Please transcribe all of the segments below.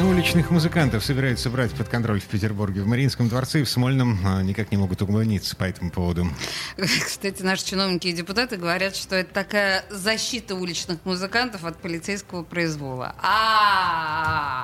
Уличных музыкантов собираются брать под контроль в Петербурге. В Мариинском дворце и в Смольном а, никак не могут угомониться по этому поводу. Кстати, наши чиновники и депутаты говорят, что это такая защита уличных музыкантов от полицейского произвола. А,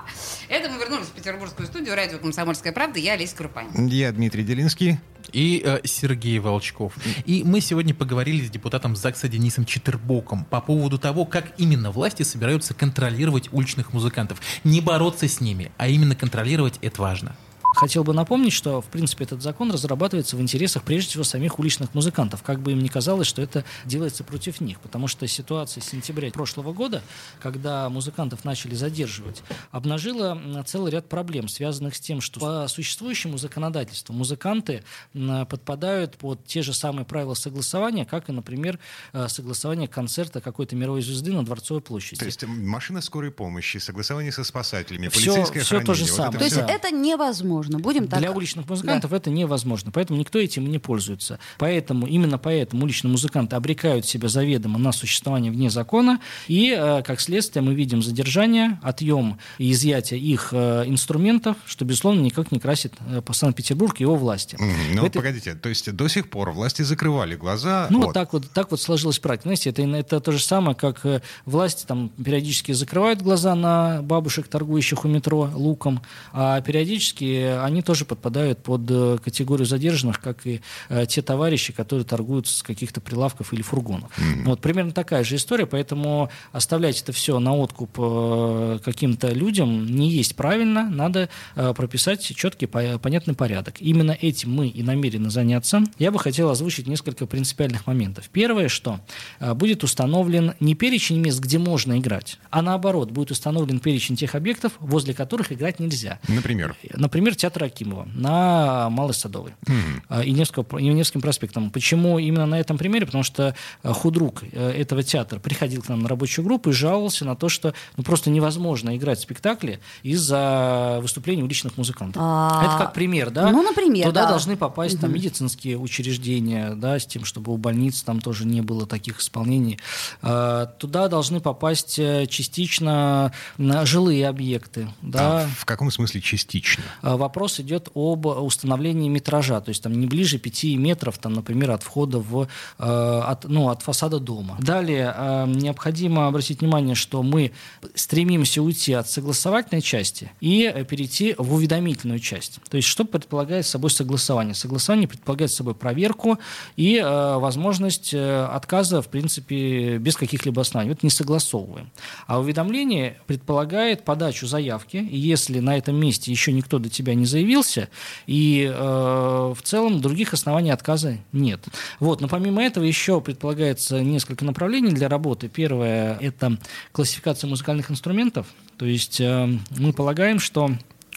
это мы вернулись в петербургскую студию радио «Комсомольская правда». Я Олеся Крупань. Я Дмитрий Делинский. И э, Сергей Волчков. И мы сегодня поговорили с депутатом ЗАГСа Денисом Четербоком по поводу того, как именно власти собираются контролировать уличных музыкантов. Не бороться с ними, а именно контролировать это важно. Хотел бы напомнить, что, в принципе, этот закон разрабатывается в интересах, прежде всего, самих уличных музыкантов. Как бы им ни казалось, что это делается против них. Потому что ситуация сентября прошлого года, когда музыкантов начали задерживать, обнажила целый ряд проблем, связанных с тем, что по существующему законодательству музыканты подпадают под те же самые правила согласования, как и, например, э, согласование концерта какой-то мировой звезды на Дворцовой площади. То есть машина скорой помощи, согласование со спасателями, все, полицейское все то же вот самое. То есть да. это невозможно. Будем так... Для уличных музыкантов да. это невозможно, поэтому никто этим не пользуется. Поэтому, именно поэтому уличные музыканты обрекают себя заведомо на существование вне закона, и, э, как следствие, мы видим задержание, отъем и изъятие их э, инструментов, что, безусловно, никак не красит э, по Санкт-Петербург и его власти. Ну, это... погодите, то есть до сих пор власти закрывали глаза? Ну, вот так вот, так вот сложилась практика. Знаете, это, это то же самое, как власти там периодически закрывают глаза на бабушек, торгующих у метро луком, а периодически они тоже подпадают под э, категорию задержанных, как и э, те товарищи, которые торгуют с каких-то прилавков или фургонов. Mm-hmm. Вот примерно такая же история, поэтому оставлять это все на откуп э, каким-то людям не есть правильно, надо прописать четкий, понятный порядок. Именно этим мы и намерены заняться. Я бы хотел озвучить несколько принципиальных моментов. Первое, что будет установлен не перечень мест, где можно играть, а наоборот, будет установлен перечень тех объектов, возле которых играть нельзя. Например? Например, театр Акимова на Малой Садовой mm-hmm. и, Невского, и Невским проспектом. Почему именно на этом примере? Потому что а, худрук э, этого театра приходил к нам на рабочую группу и жаловался на то, что ну, просто невозможно играть спектакли из-за выступлений уличных музыкантов. А... Это как пример, да? Ну, например, Туда да. должны попасть угу. там медицинские учреждения, да, с тем, чтобы у больниц там тоже не было таких исполнений. Туда должны попасть э, частично жилые объекты. Да. А в каком смысле частично? Вопрос идет об установлении метража, то есть там не ближе 5 метров, там, например, от входа в, э, от, ну, от фасада дома. Далее э, необходимо обратить внимание, что мы стремимся уйти от согласовательной части и перейти в уведомительную часть. То есть что предполагает собой согласование? Согласование предполагает собой проверку и э, возможность э, отказа, в принципе, без каких-либо оснований. Вот не согласовываем. А уведомление предполагает подачу заявки, и если на этом месте еще никто до тебя не заявился, и э, в целом других оснований отказа нет. Вот. Но помимо этого еще предполагается несколько направлений для работы. Первое – это классификация музыкальных инструментов. То есть э, мы полагаем, что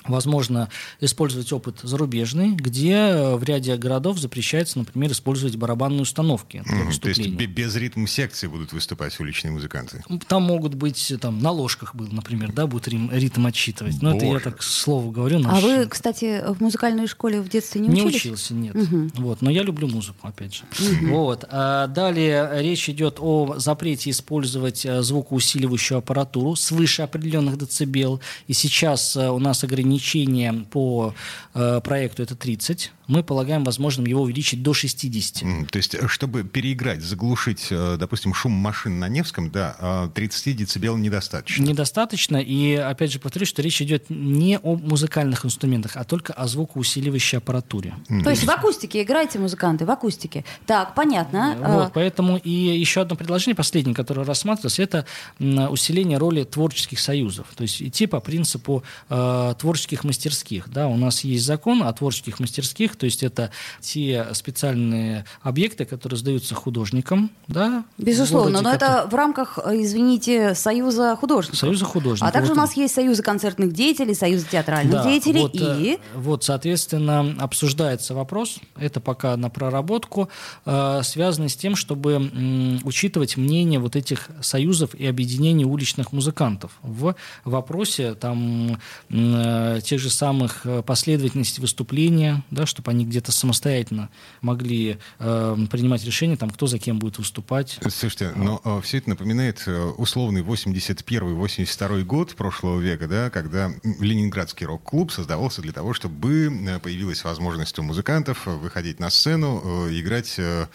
Возможно использовать опыт зарубежный, где э, в ряде городов запрещается, например, использовать барабанные установки для mm, То есть без ритм секции будут выступать уличные музыканты? Там могут быть, там на ложках был, например, да, будет ритм, ритм отсчитывать. Но Боже. это я так слово говорю. Наш... А вы, кстати, в музыкальной школе в детстве не учились? Не учился, нет. Угу. Вот, но я люблю музыку, опять же. Угу. Вот. А далее речь идет о запрете использовать э, звукоусиливающую аппаратуру свыше определенных децибел. И сейчас э, у нас ограничение ограничение по э, проекту это 30. Мы полагаем возможным его увеличить до 60. Mm, то есть, э, чтобы переиграть, заглушить, э, допустим, шум машин на Невском, да, 30 децибел недостаточно. Недостаточно. И, опять же, повторюсь, что речь идет не о музыкальных инструментах, а только о звукоусиливающей аппаратуре. Mm. То есть в акустике играете музыканты, в акустике. Так, понятно. Вот, а... поэтому и еще одно предложение, последнее, которое рассматривалось, это усиление роли творческих союзов. То есть идти по принципу э, творческих мастерских. Да, у нас есть закон о творческих мастерских, то есть это те специальные объекты, которые сдаются художникам, да? Безусловно, городе, но это в рамках, э, извините, Союза художников. Союза художников. А также Вот у нас есть Союзы концертных деятелей, Союз театральных Да, деятелей вот, э, и... Вот, соответственно, обсуждается вопрос, это пока на проработку, э, связанный с тем, чтобы учитывать мнение вот этих союзов и объединений уличных музыкантов в вопросе там, тех же самых последовательности выступления, да, чтобы они где-то самостоятельно могли э, принимать решения, там, кто за кем будет выступать. Слушайте, но все это напоминает э, условный 81-82 год прошлого века, да, когда Ленинградский рок-клуб создавался для того, чтобы э, появилась возможность у музыкантов э, выходить на сцену, э, играть э,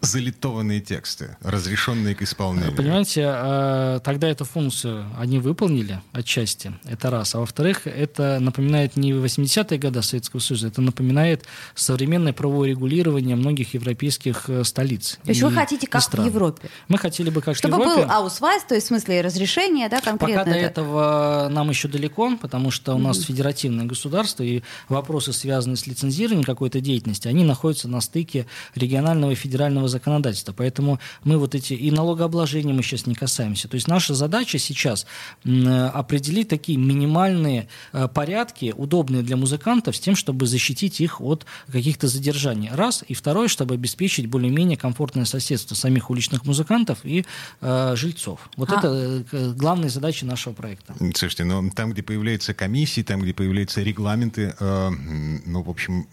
залитованные тексты, разрешенные к исполнению. Понимаете, э, тогда эту функцию они выполнили отчасти, это раз. А во-вторых, это напоминает не 80-е годы Советского Союза, это напоминает современное правовое регулирование многих европейских э, столиц. То есть вы хотите как в стран. Европе? Мы хотели бы как Чтобы в Европе. был аусвайс, то есть в смысле разрешение, да, конкретно Пока до это? этого нам еще далеко, потому что у нас федеративное государство, и вопросы, связанные с лицензированием какой-то деятельности, они находятся на стыке регионального и федерального законодательства. Поэтому мы вот эти... И налогообложения мы сейчас не касаемся. То есть наша задача сейчас э, определить такие минимальные э, порядки, удобные для музыкантов, с тем, чтобы защитить их от каких-то задержаний. Раз. И второе, чтобы обеспечить более-менее комфортное соседство самих уличных музыкантов и э, жильцов. Вот А- это э, главные задачи нашего проекта. Слушайте, но там, где появляются комиссии, там, где появляются регламенты, э, ну, в общем,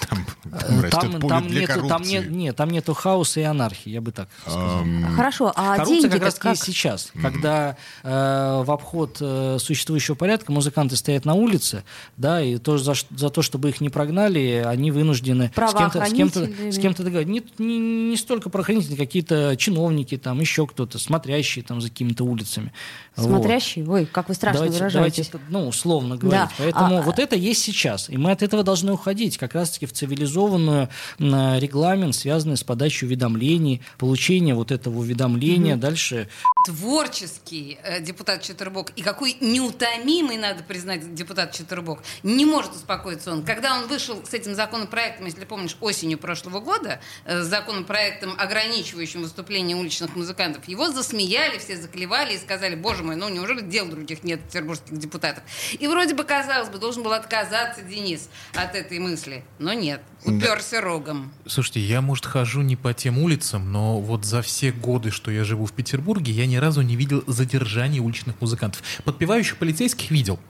там, там растет Там, поле там для там коррупции. нет, нет, там нету хаоса и анархии, я бы так сказал. Хорошо, а Коррупция деньги как раз как? есть сейчас, когда э, в обход э, существующего порядка музыканты стоят на улице, да, и тоже за, за то, чтобы их не прогнали, они вынуждены с кем-то, с кем-то, с кем-то договориться. Не, не, не столько правоохранители, какие-то чиновники, там, еще кто-то, смотрящие там за какими-то улицами. Вот. Смотрящий? Ой, как вы страшно давайте, выражаетесь. давайте, ну, условно говорить. Да. Поэтому А- вот это есть сейчас. И мы от этого должны уходить как раз-таки в цивилизованную регламент, связанный с подачей уведомлений, получение вот этого уведомления. Дальше творческий э, депутат Четербок и какой неутомимый, надо признать, депутат Четербок, не может успокоиться он. Когда он вышел с этим законопроектом, если помнишь, осенью прошлого года, э, с законопроектом, ограничивающим выступление уличных музыкантов, его засмеяли, все заклевали и сказали, боже мой, ну неужели дел других нет петербургских депутатов? И вроде бы, казалось бы, должен был отказаться Денис от этой мысли, но нет, уперся рогом. Слушайте, я, может, хожу не по тем улицам, но вот за все годы, что я живу в Петербурге, я ни разу не видел задержаний уличных музыкантов. Подпевающих полицейских видел.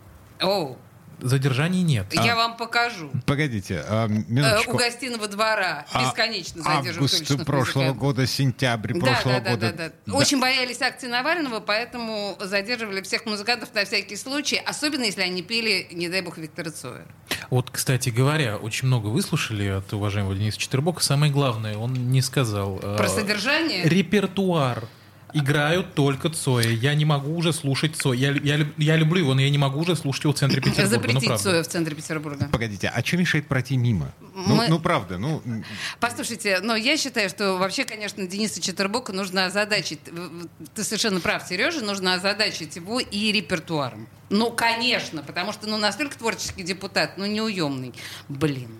Оу, Задержаний нет. я вам покажу. Погодите, а, Э, минуточку. у гостиного двора А- бесконечно задерживают Август прошлого музыкантов. года, сентябрь Да, прошлого да, да, года. да, да. Очень боялись акции Навального, поэтому задерживали всех музыкантов на всякий случай, особенно если они пели, не дай бог, Виктора Цоя. Вот, кстати говоря, очень много выслушали от уважаемого Дениса Четербока. Самое главное, он не сказал. э, Про содержание? Репертуар. Играют только Цоя. Я не могу уже слушать Цоя. Я, я, я люблю его, но я не могу уже слушать его в центре Петербурга. ну, Запретить правда. Цоя в центре Петербурга. Погодите, а что мешает пройти мимо? Ну, Мы- ну, правда, ну... Послушайте, но я считаю, что вообще, конечно, Дениса Четербока нужно озадачить. Ты совершенно прав, Сережа, нужно озадачить его и репертуаром. Ну, конечно, потому что ну, настолько творческий депутат, ну, неуемный. Блин.